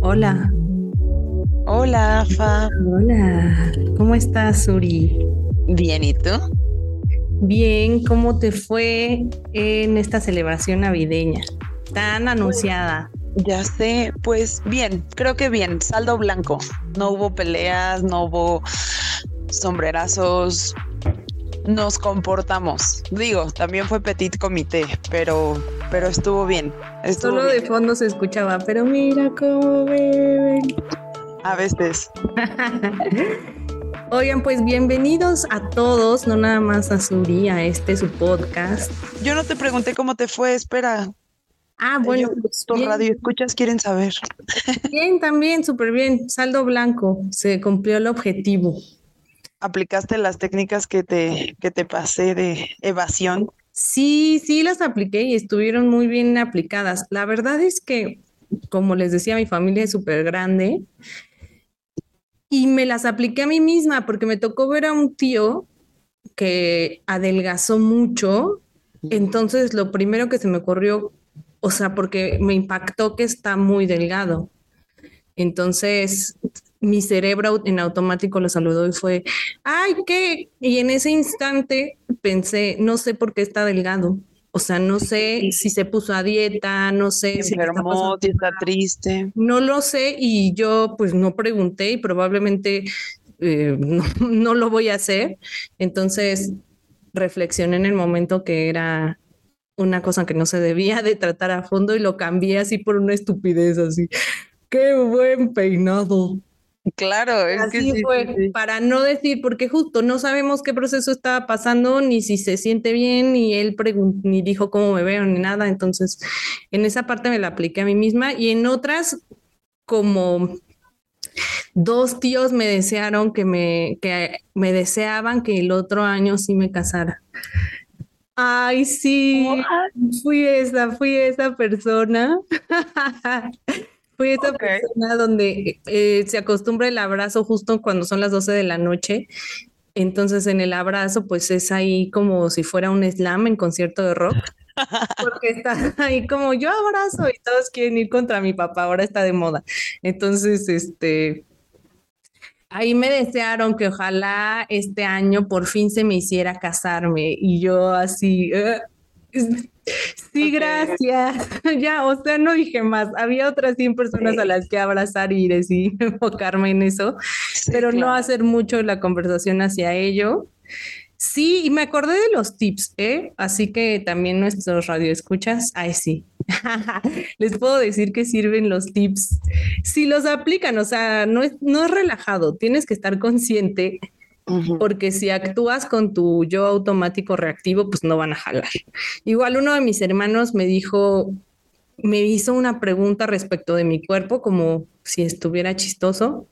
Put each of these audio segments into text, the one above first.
Hola. Hola, Fa. Hola. ¿Cómo estás, Suri? Bien, ¿y tú? Bien, ¿cómo te fue en esta celebración navideña tan anunciada? Ya sé, pues bien, creo que bien, saldo blanco. No hubo peleas, no hubo sombrerazos, nos comportamos. Digo, también fue petit comité, pero, pero estuvo bien. Solo de fondo se escuchaba, pero mira cómo beben. A veces. Oigan, pues bienvenidos a todos, no nada más a Suri, a este su podcast. Yo no te pregunté cómo te fue, espera. Ah, bueno, pues tu radio escuchas quieren saber. Bien, también, súper bien. Saldo blanco, se cumplió el objetivo aplicaste las técnicas que te, que te pasé de evasión. Sí, sí las apliqué y estuvieron muy bien aplicadas. La verdad es que, como les decía, mi familia es súper grande y me las apliqué a mí misma porque me tocó ver a un tío que adelgazó mucho. Entonces, lo primero que se me ocurrió, o sea, porque me impactó que está muy delgado. Entonces, mi cerebro en automático lo saludó y fue, ay, ¿qué? Y en ese instante pensé, no sé por qué está delgado. O sea, no sé si se puso a dieta, no sé si enfermó, si está triste. No lo sé y yo pues no pregunté y probablemente eh, no, no lo voy a hacer. Entonces reflexioné en el momento que era una cosa que no se debía de tratar a fondo y lo cambié así por una estupidez así. Qué buen peinado. Claro, es Así fue, para no decir, porque justo no sabemos qué proceso estaba pasando, ni si se siente bien, ni él ni dijo cómo me veo, ni nada. Entonces, en esa parte me la apliqué a mí misma y en otras, como dos tíos me desearon que me, que me deseaban que el otro año sí me casara. Ay, sí, fui esa, fui esa persona. Fui esa persona donde eh, se acostumbra el abrazo justo cuando son las 12 de la noche. Entonces en el abrazo pues es ahí como si fuera un slam en concierto de rock. Porque está ahí como yo abrazo y todos quieren ir contra mi papá, ahora está de moda. Entonces, este, ahí me desearon que ojalá este año por fin se me hiciera casarme y yo así, Sí, gracias. ya, o sea, no dije más. Había otras 100 personas a las que abrazar y decir, enfocarme en eso, pero no hacer mucho la conversación hacia ello. Sí, y me acordé de los tips, ¿eh? Así que también nuestros radioescuchas, ay, sí. Les puedo decir que sirven los tips. Si los aplican, o sea, no es, no es relajado, tienes que estar consciente porque si actúas con tu yo automático reactivo, pues no van a jalar. Igual uno de mis hermanos me dijo, me hizo una pregunta respecto de mi cuerpo, como si estuviera chistoso.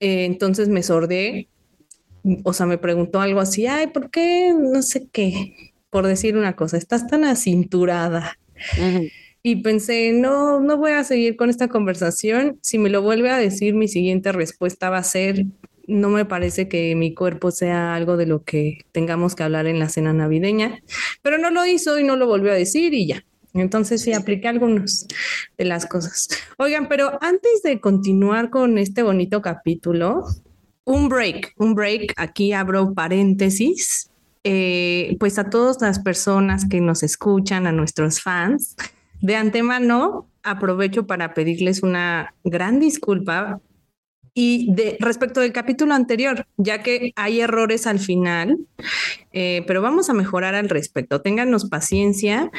Eh, entonces me sordé, o sea, me preguntó algo así, ay, ¿por qué? No sé qué, por decir una cosa, estás tan acinturada. Y pensé, no, no voy a seguir con esta conversación. Si me lo vuelve a decir, mi siguiente respuesta va a ser, no me parece que mi cuerpo sea algo de lo que tengamos que hablar en la cena navideña, pero no lo hizo y no lo volvió a decir y ya. Entonces sí, apliqué algunas de las cosas. Oigan, pero antes de continuar con este bonito capítulo, un break, un break, aquí abro paréntesis. Eh, pues a todas las personas que nos escuchan, a nuestros fans, de antemano aprovecho para pedirles una gran disculpa y de respecto del capítulo anterior, ya que hay errores al final, eh, pero vamos a mejorar al respecto. Téngannos paciencia.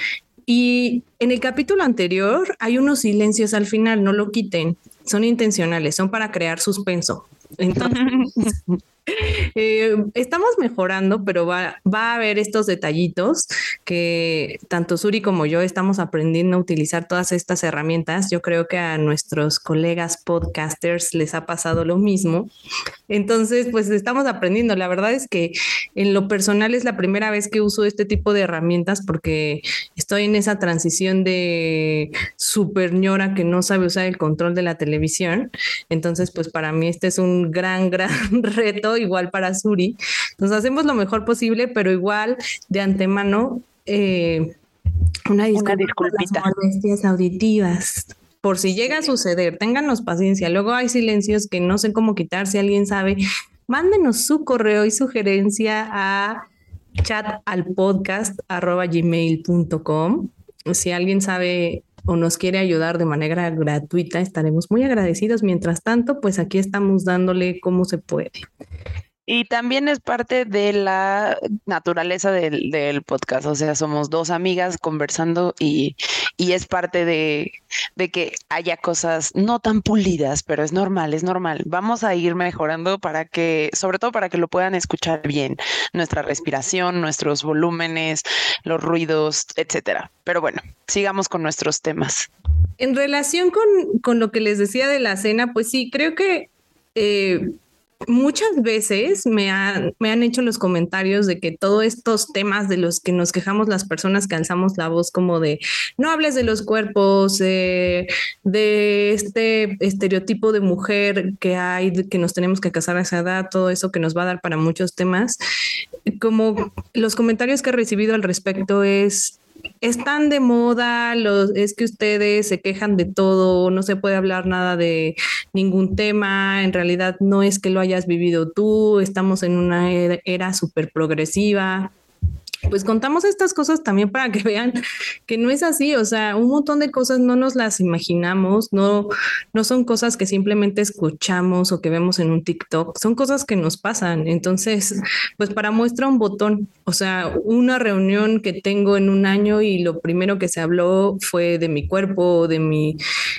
Y en el capítulo anterior hay unos silencios al final, no lo quiten, son intencionales, son para crear suspenso. Entonces, Eh, estamos mejorando, pero va, va, a haber estos detallitos que tanto Suri como yo estamos aprendiendo a utilizar todas estas herramientas. Yo creo que a nuestros colegas podcasters les ha pasado lo mismo. Entonces, pues estamos aprendiendo. La verdad es que en lo personal es la primera vez que uso este tipo de herramientas porque estoy en esa transición de super ñora que no sabe usar el control de la televisión. Entonces, pues para mí este es un gran, gran reto igual para Suri. Nos hacemos lo mejor posible, pero igual de antemano, eh, una, disculpa una las molestias auditivas. por si llega a suceder, ténganos paciencia. Luego hay silencios que no sé cómo quitar, si alguien sabe, mándenos su correo y sugerencia a chat al podcast gmail.com. Si alguien sabe o nos quiere ayudar de manera gratuita, estaremos muy agradecidos. Mientras tanto, pues aquí estamos dándole como se puede. Y también es parte de la naturaleza del, podcast, o sea, somos dos amigas conversando y, y es parte de, de, que haya cosas no tan pulidas, pero es normal, es normal. Vamos a ir mejorando para que, sobre todo para que lo puedan escuchar bien, nuestra respiración, nuestros volúmenes, los ruidos, etcétera. Pero bueno, sigamos con nuestros temas. En relación con, con lo que les decía de la cena, pues sí, creo que... Eh, muchas veces me han, me han hecho los comentarios de que todos estos temas de los que nos quejamos las personas que alzamos la voz como de no hables de los cuerpos, de este estereotipo de mujer que hay, que nos tenemos que casar a esa edad, todo eso que nos va a dar para muchos temas, como los comentarios que he recibido al respecto es están de moda, los, es que ustedes se quejan de todo, no se puede hablar nada de ningún tema, en realidad no es que lo hayas vivido tú, estamos en una era súper progresiva pues contamos estas cosas también para que vean que no es así, o sea, un montón de cosas no nos las imaginamos, no, no son cosas que simplemente escuchamos o que vemos en un TikTok, son cosas que nos pasan. Entonces, pues para muestra un botón, o sea, una reunión que tengo en un año y lo primero que se habló fue de mi cuerpo, de mi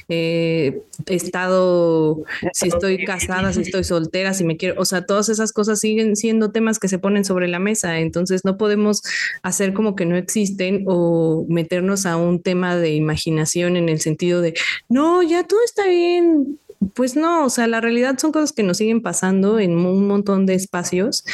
eh, estado, si estoy casada, si estoy soltera, si me quiero, o sea, todas esas cosas siguen siendo temas que se ponen sobre la mesa, entonces no podemos hacer como que no existen o meternos a un tema de imaginación en el sentido de, no, ya todo está bien. Pues no, o sea, la realidad son cosas que nos siguen pasando en un montón de espacios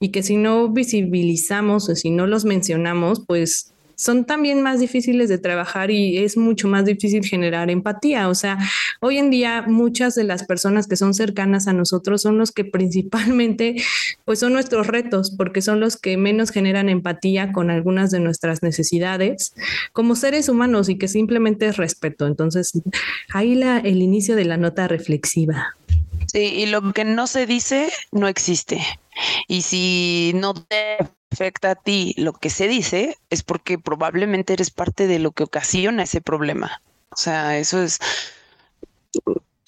y que si no visibilizamos o si no los mencionamos, pues son también más difíciles de trabajar y es mucho más difícil generar empatía. O sea, hoy en día muchas de las personas que son cercanas a nosotros son los que principalmente pues son nuestros retos porque son los que menos generan empatía con algunas de nuestras necesidades como seres humanos y que simplemente es respeto. Entonces, ahí la, el inicio de la nota reflexiva. Sí, y lo que no se dice no existe. Y si no te afecta a ti lo que se dice, es porque probablemente eres parte de lo que ocasiona ese problema. O sea, eso es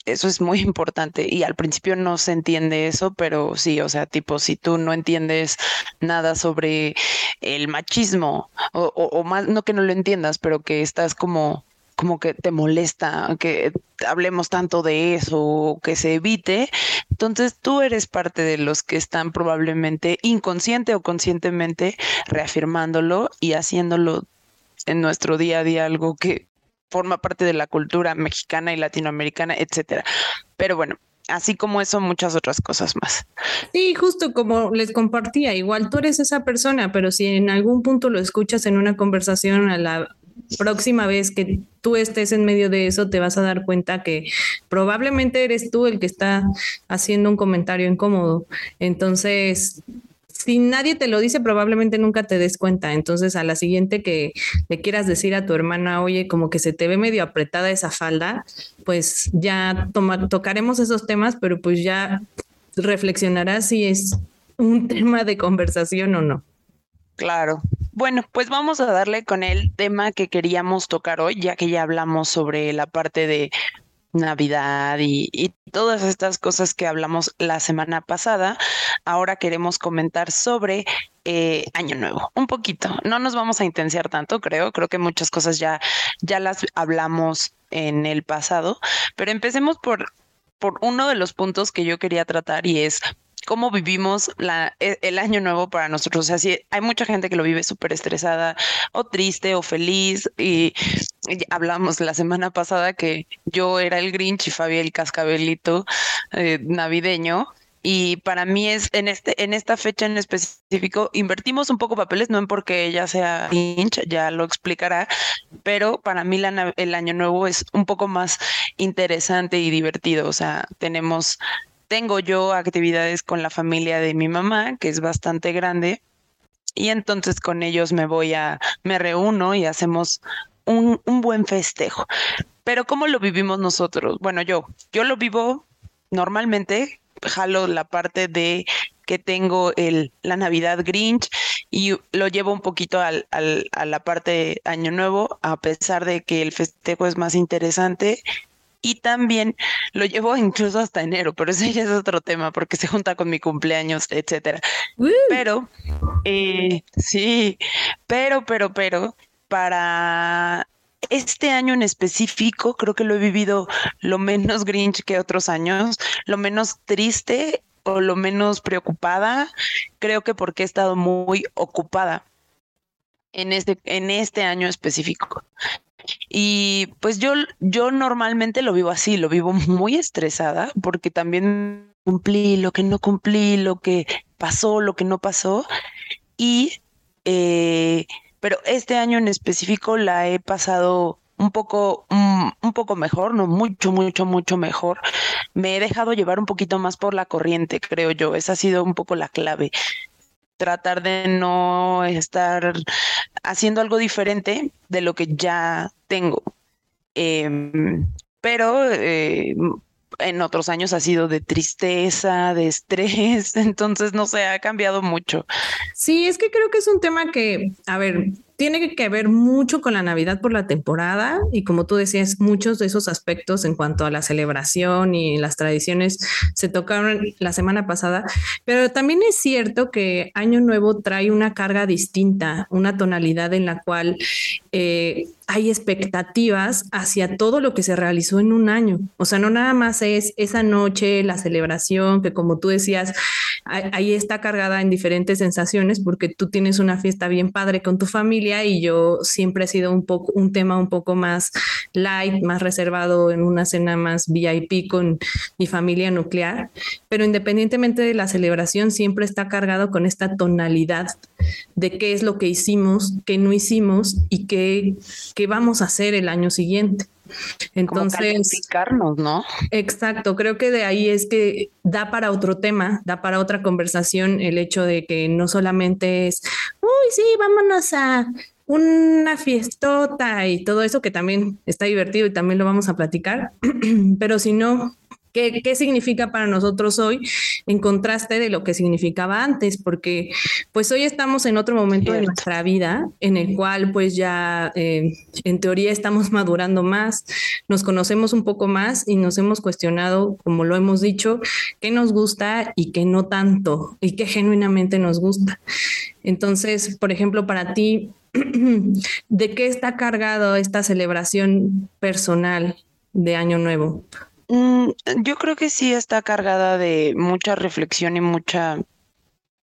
eso es muy importante y al principio no se entiende eso, pero sí, o sea, tipo, si tú no entiendes nada sobre el machismo o, o, más, no que no lo entiendas, pero que estás como como que te molesta que hablemos tanto de eso que se evite, entonces tú eres parte de los que están probablemente inconsciente o conscientemente reafirmándolo y haciéndolo en nuestro día a día algo que forma parte de la cultura mexicana y latinoamericana, etcétera. Pero bueno, así como eso, muchas otras cosas más. Sí, justo como les compartía, igual tú eres esa persona, pero si en algún punto lo escuchas en una conversación a la próxima vez que tú estés en medio de eso, te vas a dar cuenta que probablemente eres tú el que está haciendo un comentario incómodo. Entonces, si nadie te lo dice, probablemente nunca te des cuenta. Entonces, a la siguiente que le quieras decir a tu hermana, oye, como que se te ve medio apretada esa falda, pues ya tocaremos esos temas, pero pues ya reflexionarás si es un tema de conversación o no. Claro. Bueno, pues vamos a darle con el tema que queríamos tocar hoy, ya que ya hablamos sobre la parte de Navidad y, todas estas cosas que hablamos la semana pasada. Ahora queremos comentar sobre eh, Año Nuevo, un poquito. No nos vamos a intensiar tanto, creo. Creo que muchas cosas ya, ya las hablamos en el pasado, pero empecemos por, por uno de los puntos que yo quería tratar y es cómo vivimos la, e, el año nuevo para nosotros. O sea, hay mucha gente que lo vive súper estresada o triste o feliz. Y, hablamos la semana pasada que yo era el Grinch y Fabi el cascabelito eh, navideño. Y para mí es en este, en esta fecha en específico, invertimos un poco papeles, no en porque ella sea Grinch, ya lo explicará, pero para mí el año nuevo es un poco más interesante y divertido. O sea, tenemos tengo yo actividades con la familia de mi mamá, que es bastante grande, y entonces con ellos me voy a, me reúno y hacemos un, un buen festejo. Pero ¿cómo lo vivimos nosotros? Bueno, yo, yo lo vivo normalmente, jalo la parte de que tengo el, la Navidad Grinch y lo llevo un poquito al, al, a la parte Año Nuevo, a pesar de que el festejo es más interesante. Y también lo llevo incluso hasta enero, pero ese ya es otro tema porque se junta con mi cumpleaños, etcétera. Pero, eh, sí, pero, pero, pero, para este año en específico creo que lo he vivido lo menos Grinch que otros años, lo menos triste o lo menos preocupada, creo que porque he estado muy ocupada en este, en este año específico. Y pues yo, yo normalmente lo vivo así, lo vivo muy estresada porque también cumplí lo que no cumplí, lo que pasó, lo que no pasó. Y, eh, pero este año en específico la he pasado un poco, mm, un, poco mejor, no mucho, mucho, mucho mejor. Me he dejado llevar un poquito más por la corriente, creo yo. Esa ha sido un poco la clave. Tratar de no estar haciendo algo diferente de lo que ya tengo. Em, pero eh, en otros años ha sido de tristeza, de estrés, entonces no sé, ha cambiado mucho. Sí, es que creo que es un tema que, a ver, tiene que ver mucho con la Navidad por la temporada y como tú decías, muchos de esos aspectos en cuanto a la celebración y las tradiciones se tocaron la semana pasada, pero también es cierto que Año Nuevo trae una carga distinta, una tonalidad en la cual eh, hay expectativas hacia todo lo que se realizó en un año. O sea, no nada más es esa noche, la celebración, que como tú decías, ahí está cargada en diferentes sensaciones porque tú tienes una fiesta bien padre con tu familia y yo siempre he sido un poco un tema un poco más light, más reservado en una cena más VIP con mi familia nuclear, pero independientemente de la celebración siempre está cargado con esta tonalidad de qué es lo que hicimos, qué no hicimos y qué, qué vamos a hacer el año siguiente. Entonces, ¿no? Exacto, creo que de ahí es que da para otro tema, da para otra conversación el hecho de que no solamente es, uy, sí, vámonos a una fiestota y todo eso que también está divertido y también lo vamos a platicar, pero si no, ¿Qué, significa para nosotros hoy en contraste de lo que significaba antes? Porque pues hoy estamos en otro momento de nuestra vida en el cual pues ya eh, en teoría estamos madurando más, nos conocemos un poco más y nos hemos cuestionado, como lo hemos dicho, qué nos gusta y qué no tanto y qué genuinamente nos gusta. Entonces, por ejemplo, para ti, ¿de qué está cargado esta celebración personal de Año Nuevo? Mm, yo creo que sí está cargada de mucha reflexión y mucha...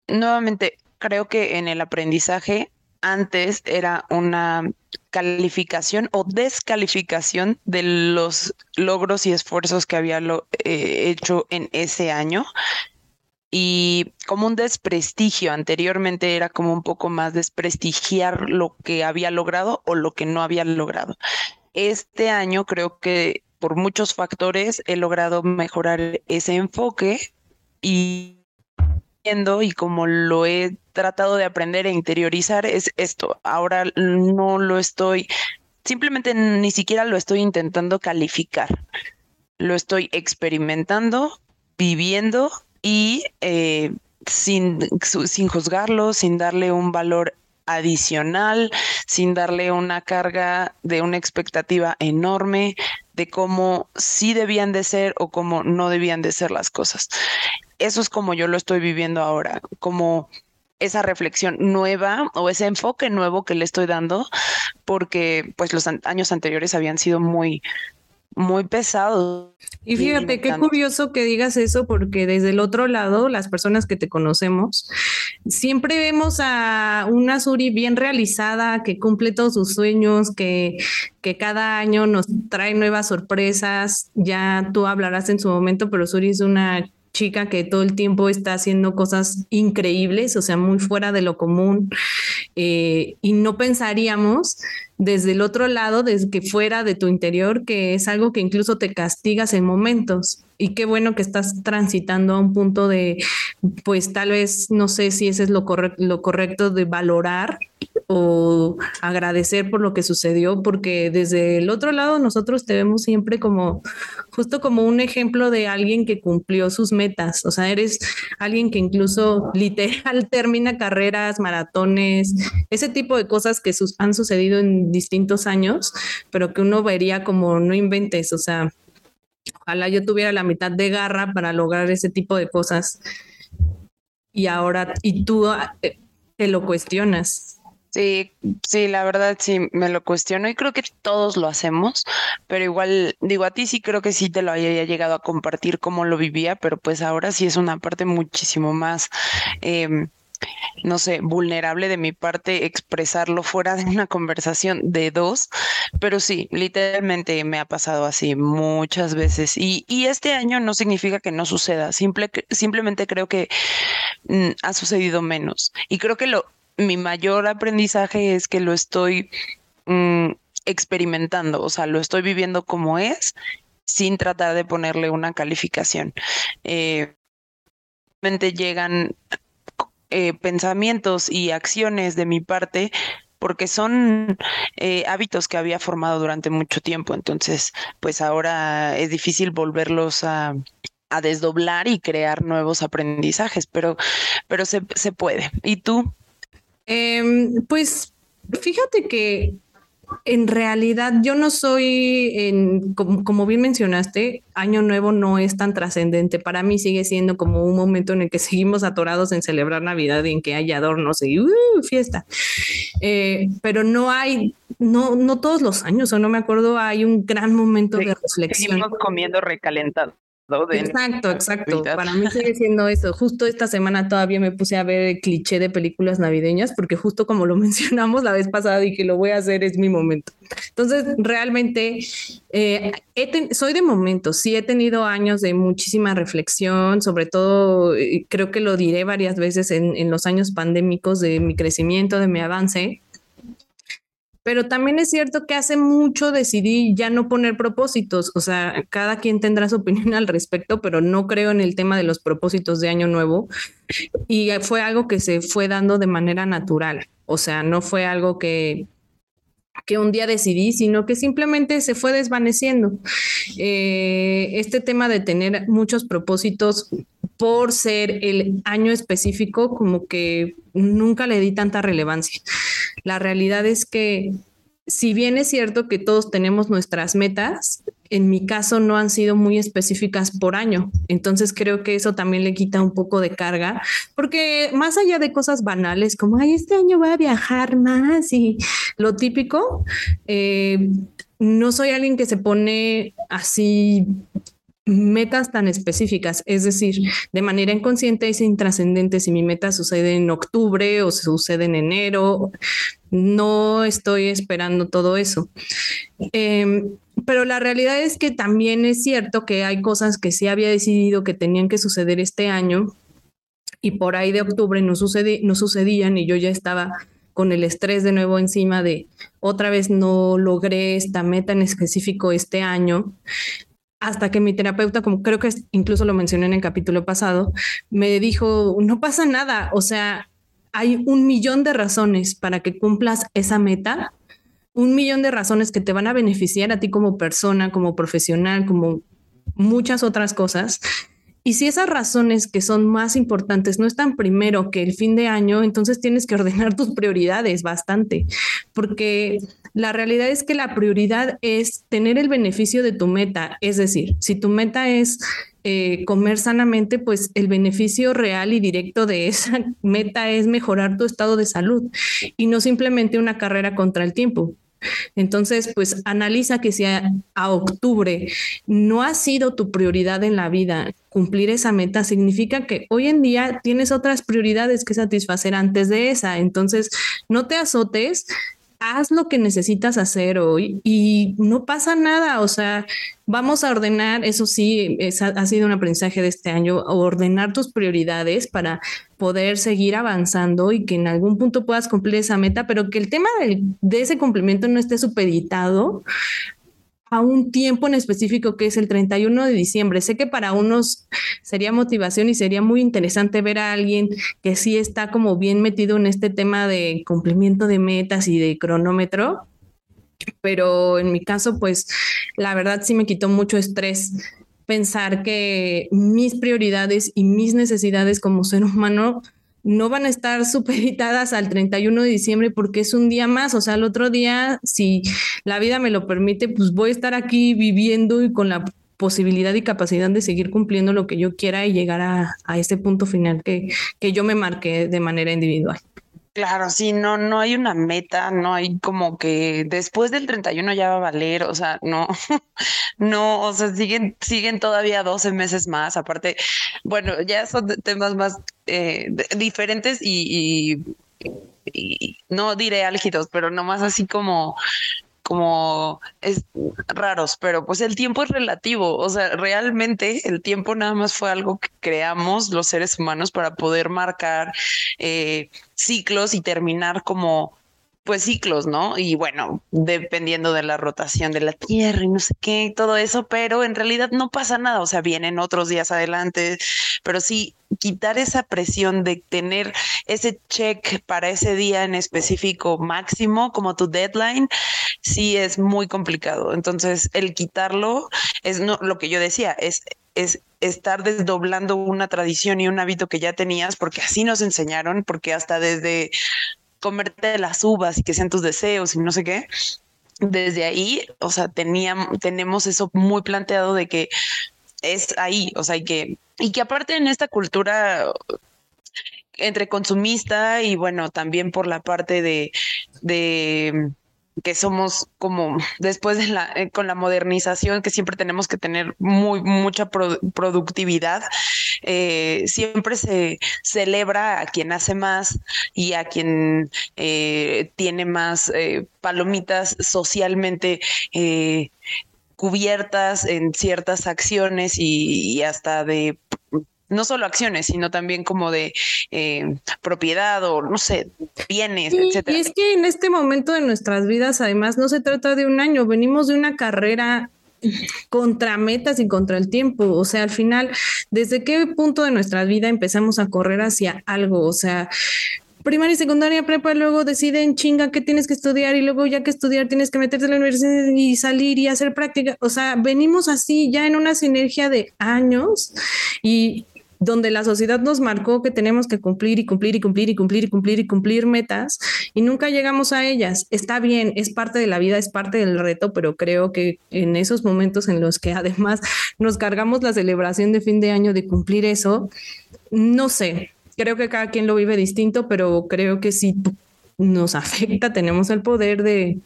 Nuevamente, creo que en el aprendizaje antes era una calificación o descalificación de los logros y esfuerzos que había eh, hecho en ese año y como un desprestigio. Anteriormente era como un poco más desprestigiar lo que había logrado o lo que no había logrado. Este año creo que por muchos factores he logrado mejorar ese enfoque y y como lo he tratado de aprender e interiorizar es esto. Ahora no lo estoy, simplemente ni siquiera lo estoy intentando calificar. Lo estoy experimentando, viviendo y eh, sin, sin juzgarlo, sin darle un valor adicional, sin darle una carga de una expectativa enorme de cómo sí debían de ser o cómo no debían de ser las cosas. Eso es como yo lo estoy viviendo ahora, como esa reflexión nueva o ese enfoque nuevo que le estoy dando, porque pues los años anteriores habían sido muy, muy pesado. Y fíjate, qué curioso que digas eso, porque desde el otro lado, las personas que te conocemos, siempre vemos a una Suri bien realizada, que cumple todos sus sueños, que, que cada año nos trae nuevas sorpresas. Ya tú hablarás en su momento, pero Suri es una chica que todo el tiempo está haciendo cosas increíbles, o sea, muy fuera de lo común. Eh, y no pensaríamos desde el otro lado, desde que fuera de tu interior, que es algo que incluso te castigas en momentos. Y qué bueno que estás transitando a un punto de, pues tal vez, no sé si ese es lo, lo correcto de valorar o agradecer por lo que sucedió, porque desde el otro lado nosotros te vemos siempre como justo como un ejemplo de alguien que cumplió sus metas, o sea, eres alguien que incluso literal termina carreras, maratones, ese tipo de cosas que han sucedido en distintos años, pero que uno vería como no inventes, o sea, ojalá yo tuviera la mitad de garra para lograr ese tipo de cosas. Y ahora, y tú eh, te lo cuestionas. Sí, sí, la verdad sí me lo cuestiono y creo que todos lo hacemos, pero igual digo a ti sí creo que sí te lo había llegado a compartir cómo lo vivía, pero pues ahora sí es una parte muchísimo más eh, no sé, vulnerable de mi parte expresarlo fuera de una conversación de dos, pero sí, literalmente me ha pasado así muchas veces y, y este año no significa que no suceda, simple, simplemente creo que mm, ha sucedido menos y creo que lo, mi mayor aprendizaje es que lo estoy mm, experimentando, o sea, lo estoy viviendo como es sin tratar de ponerle una calificación. Eh, llegan eh, pensamientos y acciones de mi parte porque son eh, hábitos que había formado durante mucho tiempo. Entonces, pues ahora es difícil volverlos a, a desdoblar y crear nuevos aprendizajes, pero, pero se, se puede. ¿Y tú? Em, pues fíjate que en realidad yo no soy, en, como, bien mencionaste, Año Nuevo no es tan trascendente. Para mí sigue siendo como un momento en el que seguimos atorados en celebrar Navidad y en que hay adornos y uh, fiesta. Eh, pero no hay, no, no todos los años, o no me acuerdo, hay un gran momento de reflexión. Seguimos comiendo recalentado. Exacto, exacto. Para mí sigue siendo eso. Justo esta semana todavía me puse a ver el cliché de películas navideñas porque justo como lo mencionamos la vez pasada dije lo voy a hacer, es mi momento. Entonces, realmente eh, soy de momento, sí he tenido años de muchísima reflexión, sobre todo eh, creo que lo diré varias veces en, en los años pandémicos de mi crecimiento, de mi avance pero también es cierto que hace mucho decidí ya no poner propósitos, o sea, cada quien tendrá su opinión al respecto, pero no creo en el tema de los propósitos de año nuevo. Y fue algo que se fue dando de manera natural, o sea, no fue algo que que un día decidí, sino que simplemente se fue desvaneciendo. Eh, este tema de tener muchos propósitos por ser el año específico, como que nunca le di tanta relevancia. La realidad es que si bien es cierto que todos tenemos nuestras metas, en mi caso no han sido muy específicas por año. Entonces creo que eso también le quita un poco de carga, porque más allá de cosas banales como, ay, este año voy a viajar más y lo típico, eh, no soy alguien que se pone así metas tan específicas, es decir, de manera inconsciente y sin trascendente si mi meta sucede en octubre o sucede en enero, no estoy esperando todo eso. Em, pero la realidad es que también es cierto que hay cosas que sí había decidido que tenían que suceder este año y por ahí de octubre no, no sucedían y yo ya estaba con el estrés de nuevo encima de otra vez no logré esta meta en específico este año hasta que mi terapeuta, como creo que incluso lo mencioné en el capítulo pasado, me dijo, no pasa nada, o sea, hay un millón de razones para que cumplas esa meta, un millón de razones que te van a beneficiar a ti como persona, como profesional, como muchas otras cosas. Y si esas razones que son más importantes no están primero que el fin de año, entonces tienes que ordenar tus prioridades bastante, porque la realidad es que la prioridad es tener el beneficio de tu meta. Es decir, si tu meta es eh, comer sanamente, pues el beneficio real y directo de esa meta es mejorar tu estado de salud y no simplemente una carrera contra el tiempo. Entonces, pues analiza que si a, octubre no ha sido tu prioridad en la vida cumplir esa meta, significa que hoy en día tienes otras prioridades que satisfacer antes de esa. Entonces, no te azotes, haz lo que necesitas hacer hoy y no pasa nada. O sea, vamos a ordenar, eso sí, ha sido un aprendizaje de este año, ordenar tus prioridades para poder seguir avanzando y que en algún punto puedas cumplir esa meta, pero que el tema de, ese cumplimiento no esté supeditado a un tiempo en específico que es el 31 de diciembre. Sé que para unos sería motivación y sería muy interesante ver a alguien que sí está como bien metido en este tema de cumplimiento de metas y de cronómetro, pero en mi caso, pues la verdad sí me quitó mucho estrés pensar que mis prioridades y mis necesidades como ser humano no van a estar supeditadas al 31 de diciembre porque es un día más, o sea, el otro día, si la vida me lo permite, pues voy a estar aquí viviendo y con la posibilidad y capacidad de seguir cumpliendo lo que yo quiera y llegar a, ese punto final que, que yo me marqué de manera individual. Claro, sí, no, no hay una meta, no hay como que después del 31 ya va a valer, o sea, no, no, o sea, siguen, siguen todavía 12 meses más, aparte, bueno, ya son temas más eh, diferentes y, y, no diré álgidos, pero nomás así como como es raros, pero pues el tiempo es relativo, o sea, realmente el tiempo nada más fue algo que creamos los seres humanos para poder marcar eh, ciclos y terminar como pues ciclos, ¿no? Y bueno, dependiendo de la rotación de la Tierra y no sé qué, todo eso, pero en realidad no pasa nada, o sea, vienen otros días adelante, pero sí quitar esa presión de tener ese check para ese día en específico máximo como tu deadline, sí es muy complicado. Entonces, el quitarlo es no, lo que yo decía, es, es estar desdoblando una tradición y un hábito que ya tenías, porque así nos enseñaron, porque hasta desde comerte las uvas y que sean tus deseos y no sé qué, desde ahí, o sea, teníamos, tenemos eso muy planteado de que es ahí, o sea, y que, y que aparte en esta cultura entre consumista y bueno, también por la parte de, de que somos como después de la eh, con la modernización que siempre tenemos que tener muy mucha productividad eh, siempre se celebra a quien hace más y a quien eh, tiene más palomitas socialmente cubiertas en ciertas acciones y hasta de no solo acciones, sino también como de eh, propiedad o no sé, bienes, etcétera. Y es que en este momento de nuestras vidas, además, no se trata de un año, venimos de una carrera contra metas y contra el tiempo. O sea, al final, ¿desde qué punto de nuestra vida empezamos a correr hacia algo? O sea, primaria y secundaria, prepa, luego deciden chinga qué tienes que estudiar y luego ya que estudiar tienes que meterte en la universidad y salir y hacer práctica. O sea, venimos así ya en una sinergia de años y donde la sociedad nos marcó que tenemos que cumplir y cumplir y cumplir y cumplir y cumplir y cumplir metas y nunca llegamos a ellas. Está bien, es parte de la vida, es parte del reto, pero creo que en esos momentos en los que además nos cargamos la celebración de fin de año de cumplir eso, no sé, creo que cada quien lo vive distinto, pero creo que sí nos afecta, tenemos el poder de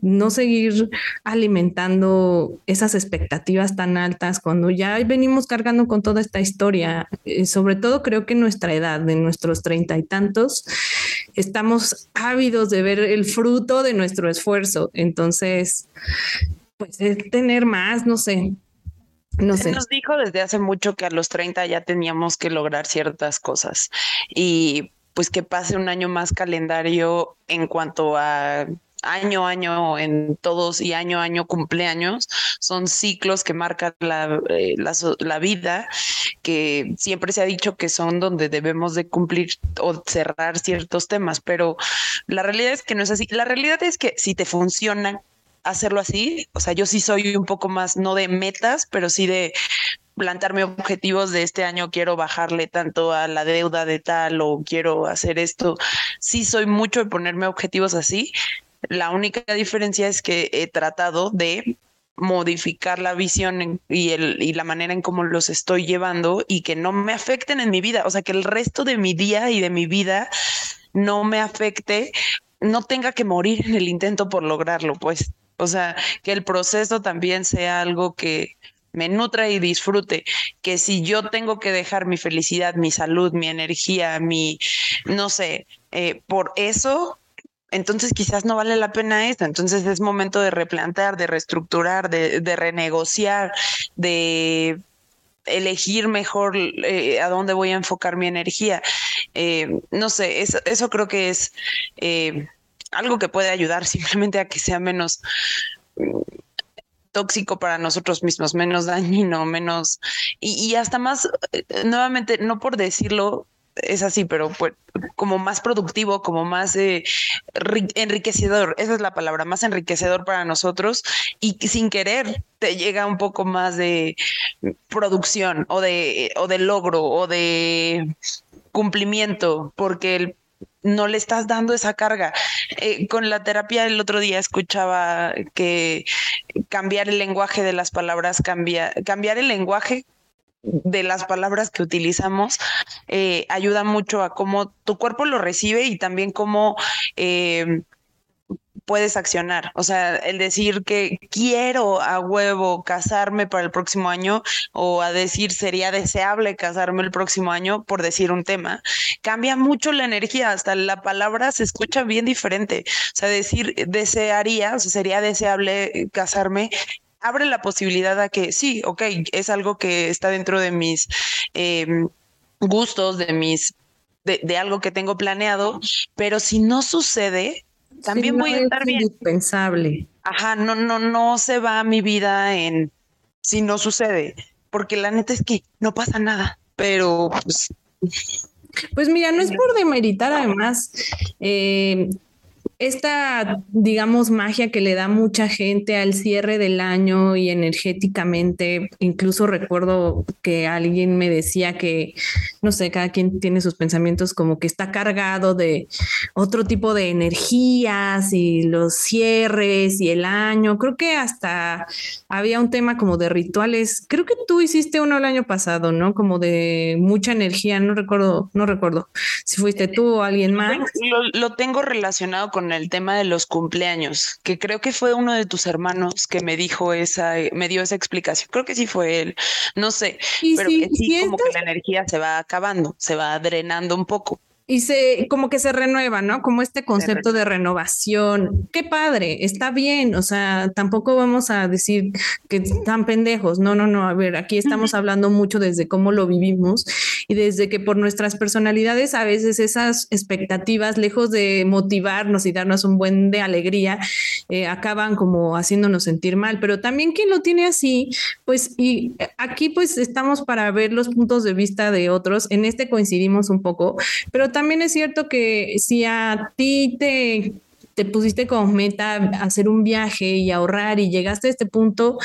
no seguir alimentando esas expectativas tan altas cuando ya venimos cargando con toda esta historia. Eh, sobre todo creo que en nuestra edad, de nuestros treinta y tantos, estamos ávidos de ver el fruto de nuestro esfuerzo. Entonces, pues es tener más, no sé, no sé. nos dijo desde hace mucho que a los 30 ya teníamos que lograr ciertas cosas y pues que pase un año más calendario en cuanto a año a año en todos y año a año cumpleaños son ciclos que marcan la, eh, la, vida que siempre se ha dicho que son donde debemos de cumplir o cerrar ciertos temas pero la realidad es que no es así. La realidad es que si te funciona hacerlo así o sea yo sí soy un poco más no de metas pero sí de plantarme objetivos de este año, quiero bajarle tanto a la deuda de tal o quiero hacer esto. Sí, soy mucho de ponerme objetivos así. La única diferencia es que he tratado de modificar la visión y, el, y la manera en cómo los estoy llevando y que no me afecten en mi vida. O sea, que el resto de mi día y de mi vida no me afecte, no tenga que morir en el intento por lograrlo, pues. O sea, que el proceso también sea algo que, me nutra y disfrute, que si yo tengo que dejar mi felicidad, mi salud, mi energía, mi, no sé, eh, por eso, entonces quizás no vale la pena esto. Entonces es momento de replantear, de reestructurar, de, renegociar, de elegir mejor eh, a dónde voy a enfocar mi energía. Eh, no sé, eso, eso, creo que es algo que puede ayudar simplemente a que sea menos tóxico para nosotros mismos, menos dañino, menos y, y hasta más, eh, nuevamente, no por decirlo, es así, pero pues, como más productivo, como más eh, enriquecedor, esa es la palabra, más enriquecedor para nosotros y sin querer te llega un poco más de producción o de, o de logro o de cumplimiento, porque no le estás dando esa carga. Eh, con la terapia el otro día escuchaba que cambiar el lenguaje de las palabras, cambia, cambiar el lenguaje de las palabras que utilizamos eh, ayuda mucho a cómo tu cuerpo lo recibe y también cómo eh, puedes accionar. O sea, el decir que quiero a huevo casarme para el próximo año o a decir sería deseable casarme el próximo año por decir un tema, cambia mucho la energía. Hasta la palabra se escucha bien diferente. O sea, decir desearía, o sea, sería deseable casarme abre la posibilidad a que sí, ok, es algo que está dentro de mis em, gustos, de mis, de, algo que tengo planeado, pero si no sucede, también voy a estar bien. Indispensable. Ajá, no, no, no se va mi vida en si no sucede, porque la neta es que no pasa nada, pero pues pues mira, no es por demeritar además eh, esta, digamos, magia que le da mucha gente al cierre del año y energéticamente, incluso recuerdo que alguien me decía que, no sé, cada quien tiene sus pensamientos como que está cargado de otro tipo de energías y los cierres y el año. Creo que hasta había un tema como de rituales. Creo que tú hiciste uno el año pasado, ¿no? Como de mucha energía, no recuerdo, no recuerdo si fuiste tú o alguien más. Lo, lo tengo relacionado con el tema de los cumpleaños, que creo que fue uno de tus hermanos que me dijo esa, me dio esa explicación. Creo que sí fue él, no sé, pero que sí, como que la energía se va acabando, se va drenando un poco y se como que se renueva, ¿no? Como este concepto de renovación. Qué padre, está bien, o sea, tampoco vamos a decir que están pendejos. No, no, no, a ver, aquí estamos hablando mucho desde cómo lo vivimos y desde que por nuestras personalidades a veces esas expectativas lejos de motivarnos y darnos un buen de alegría eh, acaban como haciéndonos sentir mal, pero también quien lo tiene así, pues y aquí pues estamos para ver los puntos de vista de otros, en este coincidimos un poco, pero también es cierto que si a ti te, te pusiste como meta hacer un viaje y ahorrar y llegaste a este punto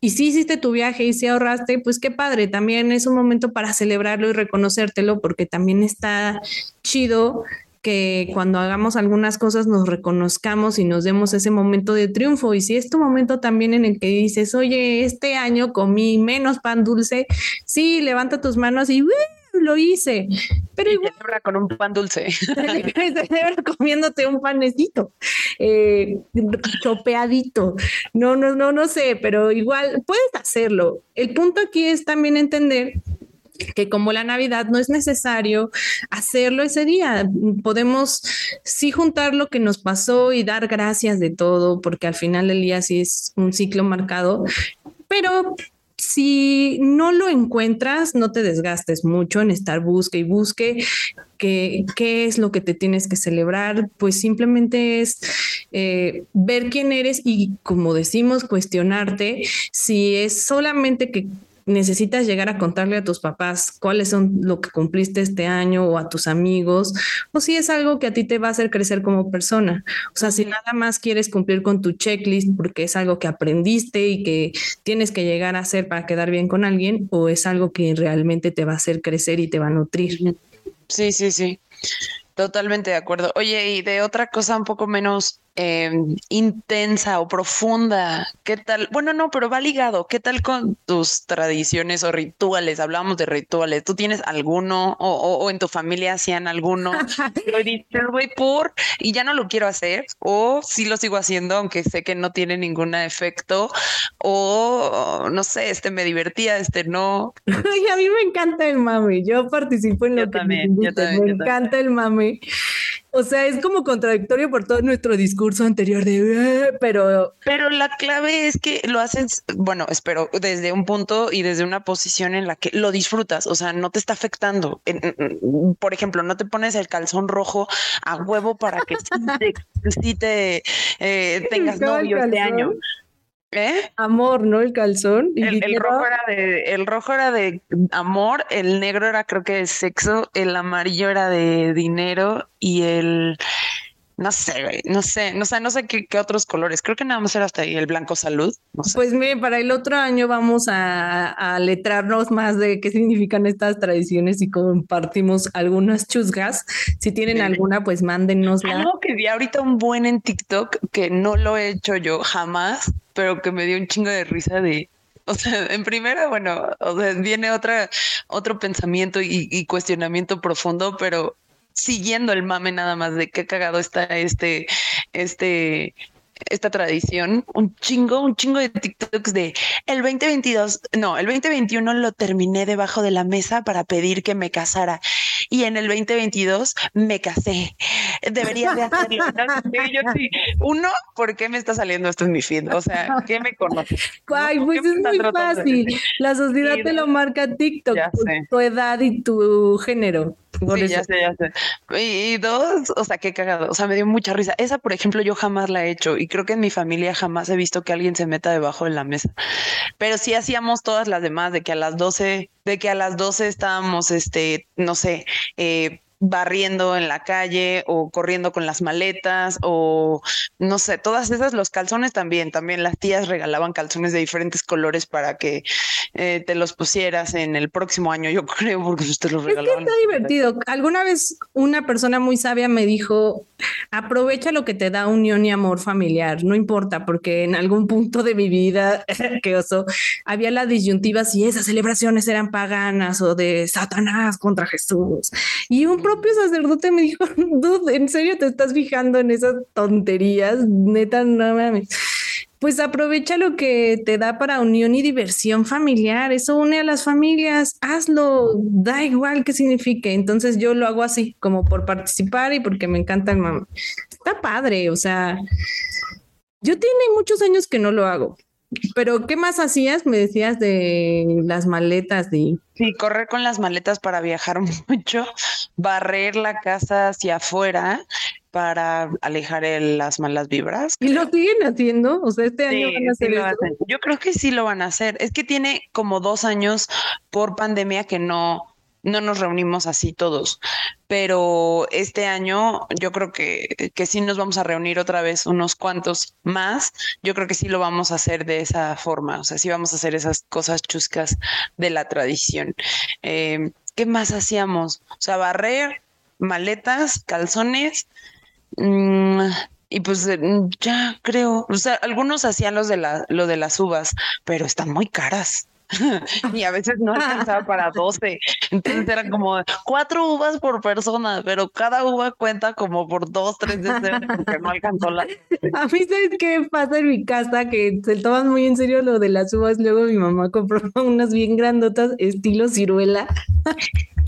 y si hiciste tu viaje y si ahorraste, pues qué padre, también es un momento para celebrarlo y reconocértelo porque también está chido que cuando hagamos algunas cosas nos reconozcamos y nos demos ese momento de triunfo. Y si es tu momento también en el que dices, oye, este año comí menos pan dulce, sí, levanta tus manos y lo hice. Pero igual. con un pan dulce. celebra comiéndote un panecito, eh, chopeadito. No, no, no, no sé, pero igual puedes hacerlo. El punto aquí es también entender que como la Navidad no es necesario hacerlo ese día, podemos sí juntar lo que nos pasó y dar gracias de todo, porque al final del día sí es un ciclo marcado, pero si no lo encuentras, no te desgastes mucho en estar busque y busque qué, qué es lo que te tienes que celebrar, pues simplemente es eh, ver quién eres y, como decimos, cuestionarte si es solamente que necesitas llegar a contarle a tus papás cuáles son lo que cumpliste este año o a tus amigos, o si es algo que a ti te va a hacer crecer como persona. O sea, si nada más quieres cumplir con tu checklist porque es algo que aprendiste y que tienes que llegar a hacer para quedar bien con alguien, o es algo que realmente te va a hacer crecer y te va a nutrir. Sí, sí, sí. Totalmente de acuerdo. Oye, y de otra cosa un poco menos Em, intensa o profunda? ¿Qué tal? Bueno, no, pero va ligado. ¿Qué tal con tus tradiciones o rituales? Hablamos de rituales. ¿Tú tienes alguno o, en tu familia hacían alguno? lo dices, por y ya no lo quiero hacer o sí lo sigo haciendo aunque sé que no tiene ningún efecto o no sé, este me divertía, este no. a mí me encanta el mame. Yo participo en lo que me, me encanta el mame. O sea, es como contradictorio por todo nuestro discurso anterior de, pero... Pero la clave es que lo haces, bueno, espero, desde un punto y desde una posición en la que lo disfrutas, o sea, no te está afectando. Por ejemplo, no te pones el calzón rojo a huevo para que sí te, eh, tengas novio este año. ¿Eh? Amor, ¿no? El calzón. El, rojo era de, el rojo era de amor, el negro era creo que de sexo, el amarillo era de dinero y el no sé, no sé, no sé, no sé qué, otros colores. Creo que nada más era hasta ahí el blanco salud. Pues mire, para el otro año vamos a, a, letrarnos más de qué significan estas tradiciones y compartimos algunas chusgas. Si tienen alguna, pues mándennosla. Algo que vi ahorita un buen en TikTok que no lo he hecho yo jamás, pero que me dio un chingo de risa de o sea, en primera, bueno, o sea, viene otra, otro pensamiento y, y, cuestionamiento profundo, pero siguiendo el mame nada más de qué cagado está este, este, esta tradición, un chingo, un chingo de TikToks de el 2022, no, el 2021 lo terminé debajo de la mesa para pedir que me casara y en el 2022 me casé. Debería de hacerlo. Uno, ¿por qué me está saliendo esto en mi feed? O sea, ¿qué me conoces? Ay, pues es muy fácil. La sociedad te lo marca TikTok, tu edad y tu género sí, ya sé, ya sé. Y, dos, o sea, qué cagado. O sea, me dio mucha risa. Esa, por ejemplo, yo jamás la he hecho y creo que en mi familia jamás he visto que alguien se meta debajo de la mesa. Pero sí hacíamos todas las demás, de que a las 12, de que a las 12 estábamos, este, no sé, eh, barriendo en la calle o corriendo con las maletas o no sé, todas esas, los calzones también, también las tías regalaban calzones de diferentes colores para que eh, te los pusieras en el próximo año, yo creo, porque usted los regalaban. Es que está divertido. Alguna vez una persona muy sabia me dijo, aprovecha lo que te da unión y amor familiar, no importa, porque en algún punto de mi vida, que oso, había la disyuntiva si esas celebraciones eran paganas o de Satanás contra Jesús. Y un propio sacerdote me dijo, dude, ¿en serio te estás fijando en esas tonterías? Neta, no mames. Pues aprovecha lo que te da para unión y diversión familiar. Eso une a las familias. Hazlo. Da igual qué signifique. Entonces yo lo hago así, como por participar y porque me encanta el mamá. Está padre. O sea, yo tiene muchos años que no lo hago. Pero, ¿qué más hacías? Me decías de las maletas de... Sí, correr con las maletas para viajar mucho, barrer la casa hacia afuera para alejar las malas vibras. ¿Y lo siguen haciendo? O sea, este año van a hacer Yo creo que sí lo van a hacer. Es que tiene como dos años por pandemia que no, no nos reunimos así todos, pero este año yo creo que, que sí nos vamos a reunir otra vez unos cuantos más. Yo creo que sí lo vamos a hacer de esa forma, o sea, sí vamos a hacer esas cosas chuscas de la tradición. Em, ¿Qué más hacíamos? O sea, barrer, maletas, calzones. Mm, y pues eh, ya creo, o sea, algunos hacían los de la, lo de las uvas, pero están muy caras. y a veces no alcanzaba para 12. Entonces eran como cuatro uvas por persona, pero cada uva cuenta como por dos, tres deseos porque no alcanzó la. A mí, ¿sabes qué pasa en mi casa? Que se toman muy en serio lo de las uvas. Luego mi mamá compró unas bien grandotas, estilo ciruela.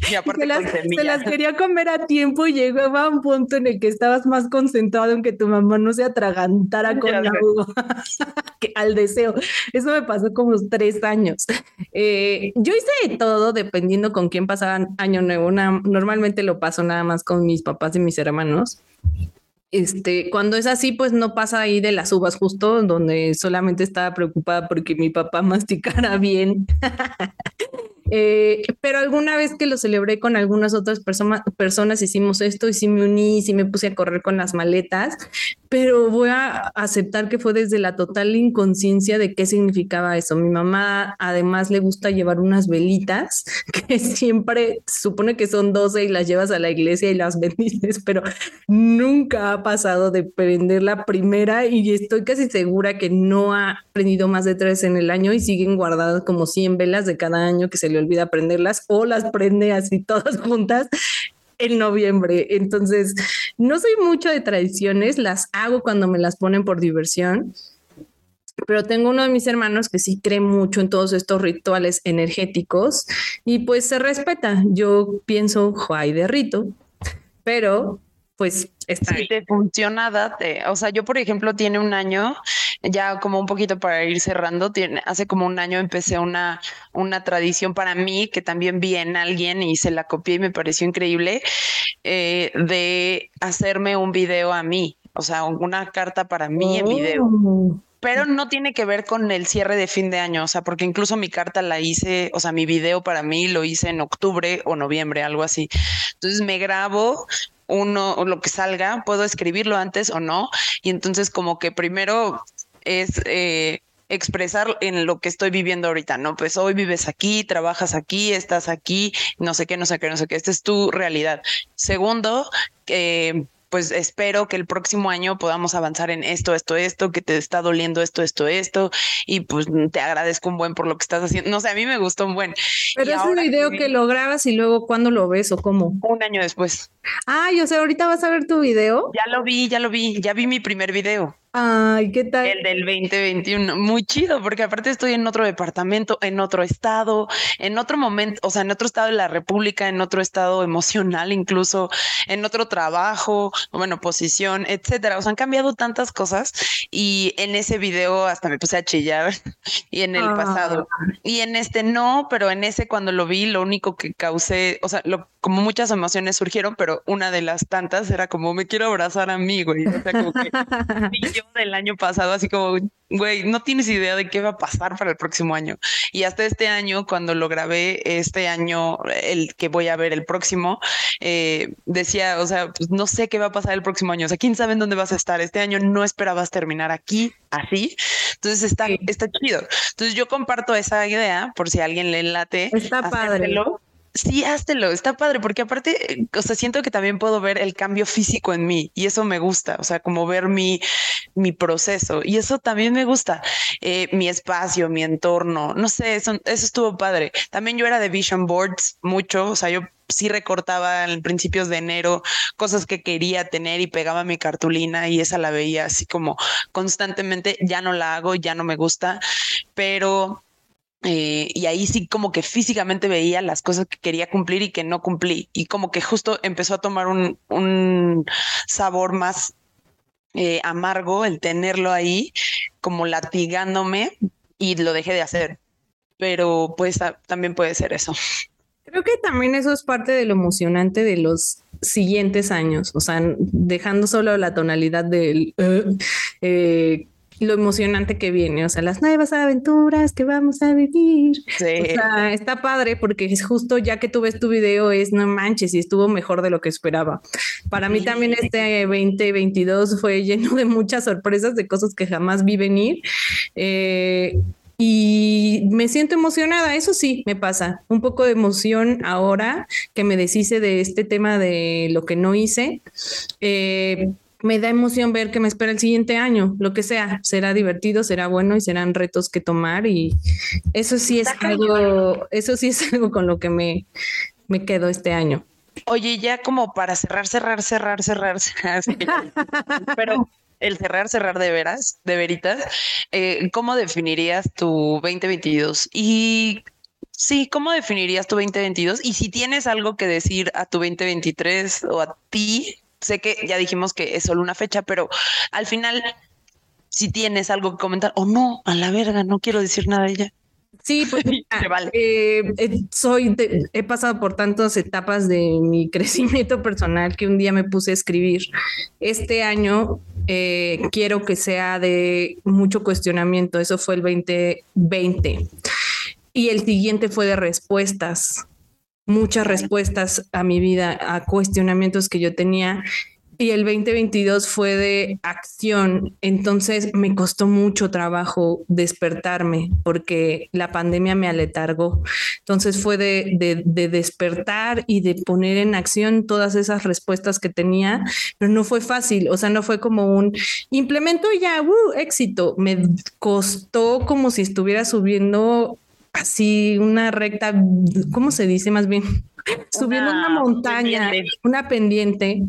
Y aparte se, las, quería comer a tiempo y llegaba a un punto en el que estabas más concentrado en que tu mamá no se atragantara con la uva que al deseo. Eso me pasó como tres años. Eh, yo hice todo dependiendo con quién pasaba año nuevo. normalmente lo paso nada más con mis papás y mis hermanos. Este, cuando es así, pues no pasa ahí de las uvas justo, donde solamente estaba preocupada porque mi papá masticara bien Eh, pero alguna vez que lo celebré con algunas otras personas hicimos esto y sí me uní, sí me puse a correr con las maletas, pero voy a aceptar que fue desde la total inconsciencia de qué significaba eso. Mi mamá además le gusta llevar unas velitas que siempre supone que son 12 y las llevas a la iglesia y las bendices, pero nunca ha pasado de prender la primera y estoy casi segura que no ha prendido más de tres en el año y siguen guardadas como 100 velas de cada año que se le olvida prenderlas o las prende así todas juntas en noviembre. Entonces, no soy mucho de tradiciones, las hago cuando me las ponen por diversión, pero tengo uno de mis hermanos que sí cree mucho en todos estos rituales energéticos y pues se respeta. Yo pienso, hay de rito, pero pues está si te funciona, date. O sea, yo, por ejemplo, tiene un año, ya como un poquito para ir cerrando, tiene, hace como un año empecé una, una tradición para mí que también vi en alguien y se la copié y me pareció increíble, eh, de hacerme un video a mí. O sea, una carta para mí en video. Oh. pero no tiene que ver con el cierre de fin de año, o sea, porque incluso mi carta la hice, o sea, mi video para mí lo hice en octubre o noviembre, algo así. Entonces me grabo uno o lo que salga, puedo escribirlo antes o no, y entonces como que primero es eh, expresar en lo que estoy viviendo ahorita, ¿no? Pues hoy vives aquí, trabajas aquí, estás aquí, no sé qué, no sé qué, no sé qué, esta es tu realidad. Segundo, eh, pues espero que el próximo año podamos avanzar en esto, esto, esto, que te está doliendo esto, esto, esto, y pues te agradezco un buen por lo que estás haciendo. No sé, a mí me gustó un buen. Pero es un video que lo grabas y luego cuándo lo ves o cómo? Un año después. Ah, yo sé, ahorita vas a ver tu video. Ya lo vi, ya lo vi, ya vi mi primer video. Ay, ¿qué tal? El del 2021. Muy chido, porque aparte estoy en otro departamento, en otro estado, en otro momento, o sea, en otro estado de la República, en otro estado emocional, incluso en otro trabajo, bueno, posición, etcétera. O sea, han cambiado tantas cosas y en ese video hasta me puse a chillar y en el pasado. Ah. Y en este no, pero en ese cuando lo vi, lo único que causé, o sea, lo, como muchas emociones surgieron, pero una de las tantas era como me quiero abrazar a mí, güey. O sea, como que del año pasado, así como, güey, no tienes idea de qué va a pasar para el próximo año. Y hasta este año, cuando lo grabé, este año, el que voy a ver el próximo, eh, decía, o sea, pues no sé qué va a pasar el próximo año. O sea, quién sabe en dónde vas a estar. Este año no esperabas terminar aquí, así. Entonces está, está chido. Entonces yo comparto esa idea por si alguien le late. Está padre. Sí, háztelo, está padre, porque aparte, o sea, siento que también puedo ver el cambio físico en mí y eso me gusta, o sea, como ver mi, mi proceso y eso también me gusta, eh, mi espacio, mi entorno, no sé, eso, eso estuvo padre. También yo era de vision boards mucho, o sea, yo sí recortaba en principios de enero cosas que quería tener y pegaba mi cartulina y esa la veía así como constantemente, ya no la hago, ya no me gusta, pero eh, y ahí sí como que físicamente veía las cosas que quería cumplir y que no cumplí. Y como que justo empezó a tomar un, sabor más eh, amargo el tenerlo ahí, como latigándome y lo dejé de hacer. Pero pues también puede ser eso. Creo que también eso es parte de lo emocionante de los siguientes años, o sea, dejando solo la tonalidad del eh, lo emocionante que viene, o sea, las nuevas aventuras que vamos a vivir. Sí. O sea, está padre porque es justo ya que tú ves tu video es no manches y estuvo mejor de lo que esperaba. Para mí también este 2022 fue lleno de muchas sorpresas, de cosas que jamás vi venir. Eh, y me siento emocionada, eso sí, me pasa. Un poco de emoción ahora que me deshice de este tema de lo que no hice. Eh, me da emoción ver qué me espera el siguiente año, lo que sea, será divertido, será bueno y serán retos que tomar y eso sí es algo, eso sí es algo con lo que me, me quedo este año. Oye, ya como para cerrar, cerrar, cerrar, cerrar, cerrar, pero el cerrar, cerrar de veras, de veritas, eh, ¿cómo definirías tu 2022? Y sí, ¿cómo definirías tu 2022? Y si tienes algo que decir a tu 2023 o a ti, sé que ya dijimos que es solo una fecha, pero al final, si tienes algo que comentar o no, a la verga, no quiero decir nada de ella. Sí, pues eh, eh, soy, he pasado por tantas etapas de mi crecimiento personal que un día me puse a escribir. Este año eh, quiero que sea de mucho cuestionamiento. Eso fue el 2020. Y el siguiente fue de respuestas muchas respuestas a mi vida, a cuestionamientos que yo tenía. Y el 2022 fue de acción, entonces me costó mucho trabajo despertarme porque la pandemia me aletargó. Entonces fue de, despertar y de poner en acción todas esas respuestas que tenía, pero no fue fácil, o sea, no fue como un implemento y ya, uh, éxito. Me costó como si estuviera subiendo así una recta, ¿cómo se dice más bien? Subiendo una montaña, una pendiente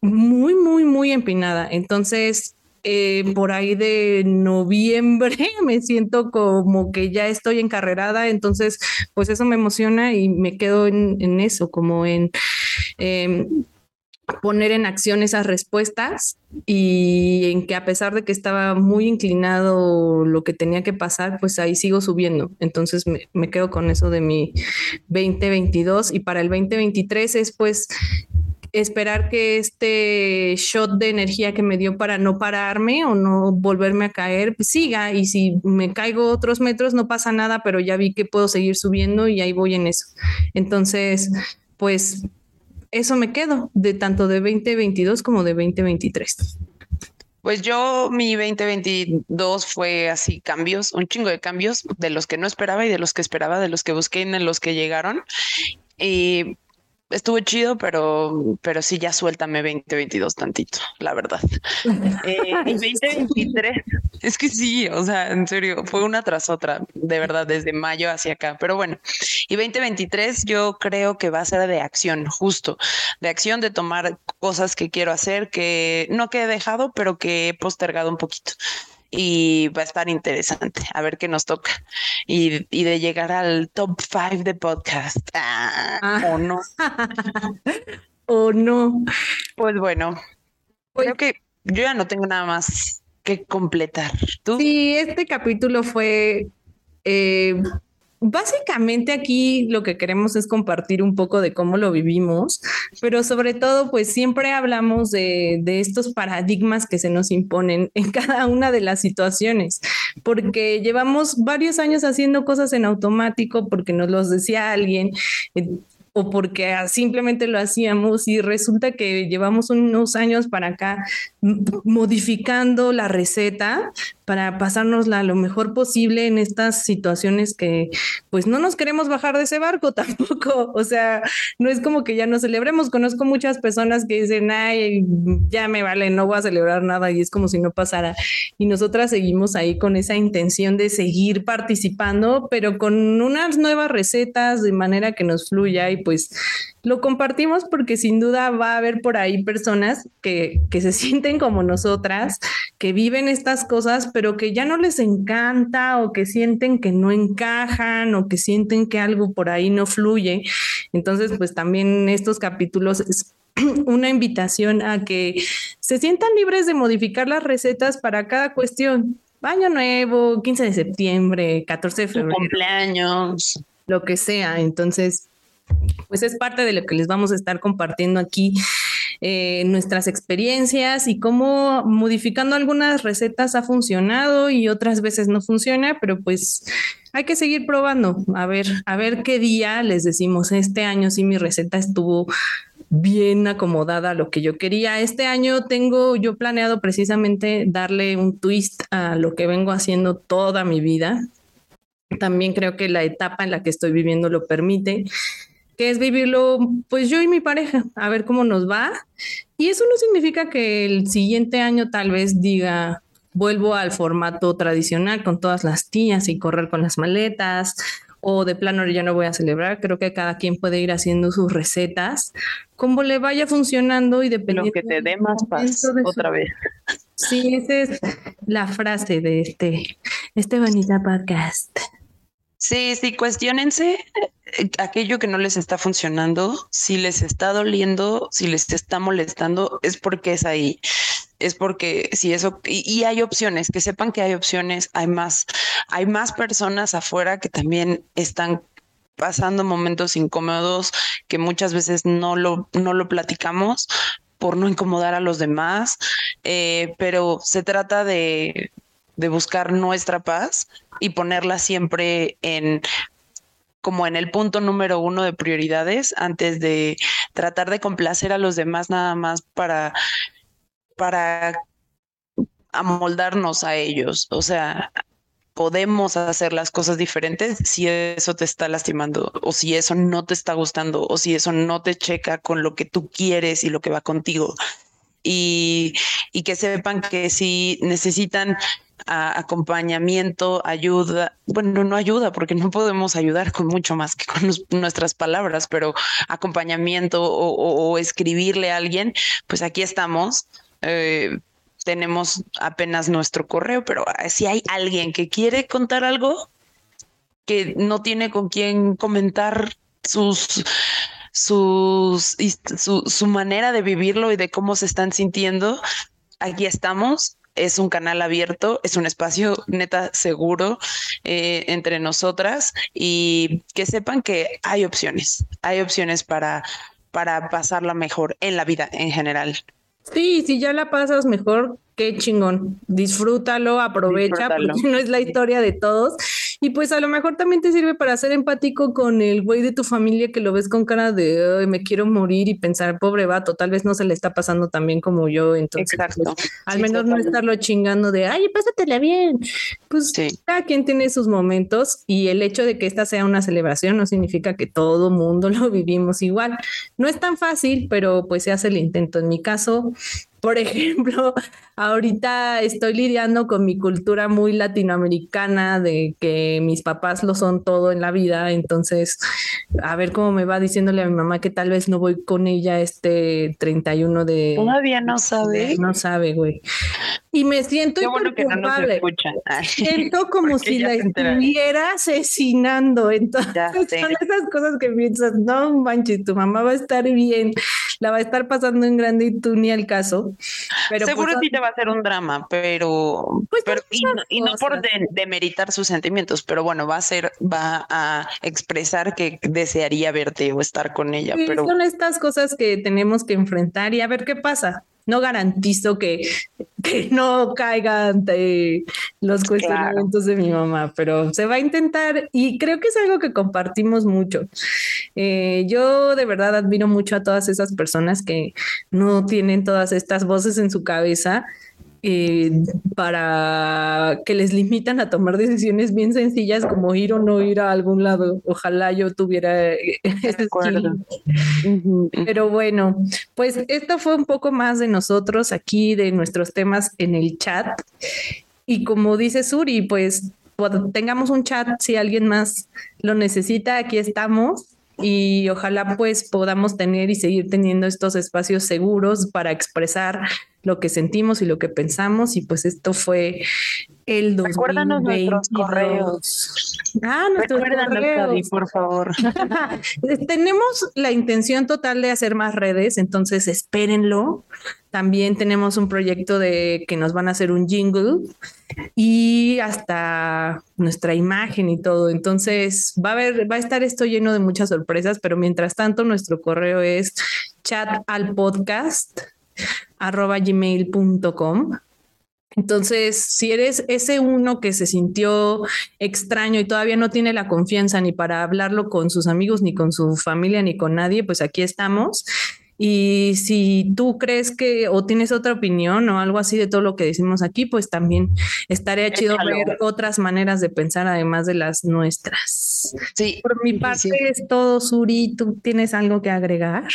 muy, muy, muy empinada. Entonces, eh, por ahí de noviembre me siento como que ya estoy encarrerada, entonces pues eso me emociona y me quedo en, eso, como en... Em, poner en acción esas respuestas y en que a pesar de que estaba muy inclinado lo que tenía que pasar, pues ahí sigo subiendo. Entonces me, quedo con eso de mi 2022 y para el 2023 es pues esperar que este shot de energía que me dio para no pararme o no volverme a caer siga y si me caigo otros metros no pasa nada, pero ya vi que puedo seguir subiendo y ahí voy en eso. Entonces, pues eso me quedo de tanto de 2022 como de 2023. Pues yo, mi 2022 fue así cambios, un chingo de cambios de los que no esperaba y de los que esperaba, de los que busqué y de los que llegaron. Y estuvo chido, pero, pero sí, ya suéltame 2022 tantito, la verdad. eh, 2023, es que sí, o sea, en serio, fue una tras otra, de verdad, desde mayo hacia acá. Pero bueno, y 2023 yo creo que va a ser de acción, justo, de acción, de tomar cosas que quiero hacer, que no que he dejado, pero que he postergado un poquito y va a estar interesante a ver qué nos toca. Y, y de llegar al top five de podcast. Ah, ah. o no. O no. Pues bueno pues, creo que yo ya no tengo nada más que completar. Tú sí este capítulo fue eh, Básicamente aquí lo que queremos es compartir un poco de cómo lo vivimos, pero sobre todo pues siempre hablamos de, de, estos paradigmas que se nos imponen en cada una de las situaciones, porque llevamos varios años haciendo cosas en automático porque nos los decía alguien. Eh, o porque simplemente lo hacíamos y resulta que llevamos unos años para acá modificando la receta para pasárnosla lo mejor posible en estas situaciones que pues no nos queremos bajar de ese barco tampoco. O sea, no es como que ya no celebremos. Conozco muchas personas que dicen, ay, ya me vale, no voy a celebrar nada y es como si no pasara. Y nosotras seguimos ahí con esa intención de seguir participando, pero con unas nuevas recetas de manera que nos fluya y pues lo compartimos porque sin duda va a haber por ahí personas que, que se sienten como nosotras, que viven estas cosas, pero que ya no les encanta o que sienten que no encajan o que sienten que algo por ahí no fluye. Entonces, pues también estos capítulos es una invitación a que se sientan libres de modificar las recetas para cada cuestión. Año nuevo, 15 de septiembre, 14 de febrero. cumpleaños. Lo que sea. Entonces, pues es parte de lo que les vamos a estar compartiendo aquí. Eh, nuestras experiencias y cómo modificando algunas recetas ha funcionado y otras veces no funciona, pero pues hay que seguir probando, a ver, a ver qué día les decimos, este año sí mi receta estuvo bien acomodada a lo que yo quería. Este año tengo yo planeado precisamente darle un twist a lo que vengo haciendo toda mi vida. También creo que la etapa en la que estoy viviendo lo permite que es vivirlo pues yo y mi pareja, a ver cómo nos va. Y eso no significa que el siguiente año tal vez diga, vuelvo al formato tradicional con todas las tías y correr con las maletas, o de plano ya no voy a celebrar. Creo que cada quien puede ir haciendo sus recetas, como le vaya funcionando y dependiendo. Lo que te dé más paz, otra vez. Sí, esa es la frase de este, este bonita podcast. Sí, sí, cuestionense aquello que no les está funcionando, si les está doliendo, si les está molestando, es porque es ahí. Es porque si eso, y, hay opciones, que sepan que hay opciones, hay más, hay más personas afuera que también están pasando momentos incómodos que muchas veces no lo, no lo platicamos por no incomodar a los demás, eh, pero se trata de, de buscar nuestra paz y ponerla siempre en como en el punto número uno de prioridades antes de tratar de complacer a los demás nada más para para amoldarnos a ellos. O sea, podemos hacer las cosas diferentes si eso te está lastimando o si eso no te está gustando o si eso no te checa con lo que tú quieres y lo que va contigo. Y, que sepan que si necesitan acompañamiento, ayuda, bueno, no ayuda porque no podemos ayudar con mucho más que con nuestras palabras, pero acompañamiento o, escribirle a alguien, pues aquí estamos. Eh, tenemos apenas nuestro correo, pero si hay alguien que quiere contar algo, que no tiene con quién comentar sus sus su, su manera de vivirlo y de cómo se están sintiendo, aquí estamos es un canal abierto, es un espacio neta seguro eh, entre nosotras y que sepan que hay opciones, hay opciones para para pasarla mejor en la vida en general. Sí, si ya la pasas mejor, qué chingón. Disfrútalo, aprovecha, porque no es la historia de todos. Y pues a lo mejor también te sirve para ser empático con el güey de tu familia que lo ves con cara de me quiero morir y pensar, pobre vato, tal vez no se le está pasando tan bien como yo. Entonces, pues, al menos no estarlo chingando de ay, pásatela bien. Pues cada quien tiene sus momentos y el hecho de que esta sea una celebración no significa que todo mundo lo vivimos igual. No es tan fácil, pero pues se hace el intento. En mi caso, por ejemplo, ahorita estoy lidiando con mi cultura muy latinoamericana de que mis papás lo son todo en la vida, entonces a ver cómo me va diciéndole a mi mamá que tal vez no voy con ella este 31 de... Todavía no sabe. No sabe, güey. Y me siento Qué bueno que no nos Siento como si la estuviera asesinando. Entonces son esas cosas que piensas, no manches, tu mamá va a estar bien, la va a estar pasando en grande y tú ni al caso. Pero Seguro pues, sí te va a ser un drama, pero, pues y, no, por demeritar sus sentimientos, pero bueno, va a ser, va a expresar que desearía verte o estar con ella. pero son estas cosas que tenemos que enfrentar y a ver qué pasa no garantizo que, que no caiga ante los cuestionamientos de mi mamá, pero se va a intentar y creo que es algo que compartimos mucho. Eh, yo de verdad admiro mucho a todas esas personas que no tienen todas estas voces en su cabeza eh, para que les limitan a tomar decisiones bien sencillas como ir o no ir a algún lado. Ojalá yo tuviera ese acuerdo. Pero bueno, pues esto fue un poco más de nosotros aquí, de nuestros temas en el chat. Y como dice Suri, pues tengamos un chat si alguien más lo necesita, aquí estamos y ojalá pues podamos tener y seguir teniendo estos espacios seguros para expresar lo que sentimos y lo que pensamos y pues esto fue el 2022. Recuérdanos nuestros correos. Ah, nuestros correos. por favor. tenemos la intención total de hacer más redes, entonces espérenlo. También tenemos un proyecto de que nos van a hacer un jingle y hasta nuestra imagen y todo. Entonces va a va a estar esto lleno de muchas sorpresas, pero mientras tanto nuestro correo es chat al podcast arroba. Entonces, si eres ese uno que se sintió extraño y todavía no tiene la confianza ni para hablarlo con sus amigos, ni con su familia, ni con nadie, pues aquí estamos. Y si tú crees que o tienes otra opinión o algo así de todo lo que decimos aquí, pues también estaría chido ver otras maneras de pensar además de las nuestras. Sí. Por mi parte es todo, Suri. ¿Tú tienes algo que agregar?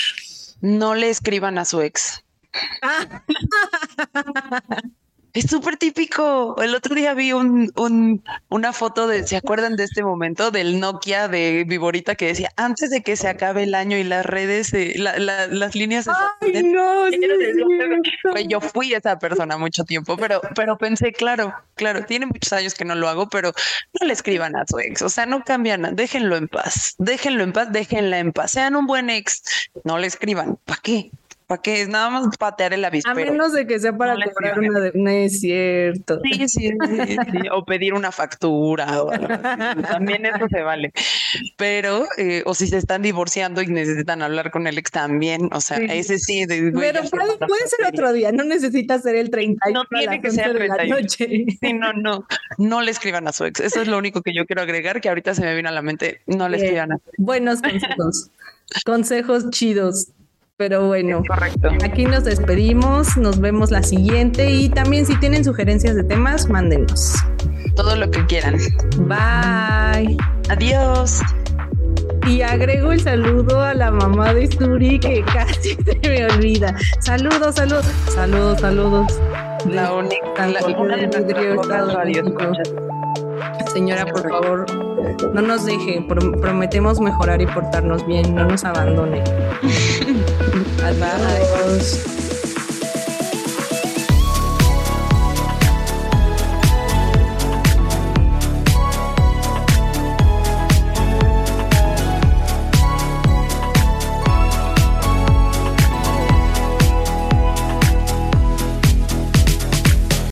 No le escriban a su ex. Es súper típico. El otro día vi un, un, una foto de, ¿se acuerdan de este momento? Del Nokia de Viborita que decía, antes de que se acabe el año y las redes, las líneas... Ay, no, yo fui esa persona mucho tiempo, pero, pero pensé, claro, claro, tiene muchos años que no lo hago, pero no le escriban a su ex, o sea, no cambian, déjenlo en paz, déjenlo en paz, déjenla en paz, sean un buen ex, no le escriban, ¿para qué? ¿Para qué? Es nada más patear el avispero. A menos de que sea para cobrar una de... No es cierto. Sí, sí, sí, O pedir una factura. O también eso se vale. Pero, eh, o si se están divorciando y necesitan hablar con el ex también. O sea, ese sí. Pero puede, ser otro día. No necesita ser el 30. No tiene que ser el 31. Sí, no, no. No le escriban a su ex. Eso es lo único que yo quiero agregar, que ahorita se me viene a la mente. No le escriban a Buenos consejos. consejos chidos. Pero bueno, correcto. aquí nos despedimos, nos vemos la siguiente y también si tienen sugerencias de temas, mándenos. Todo lo que quieran. Bye. Adiós. Y agrego el saludo a la mamá de Suri que casi se me olvida. Saludos, saludos, saludos, saludos. La única, la, una de Señora, por favor, no nos deje. Prometemos mejorar y portarnos bien. No nos abandone. Adiós.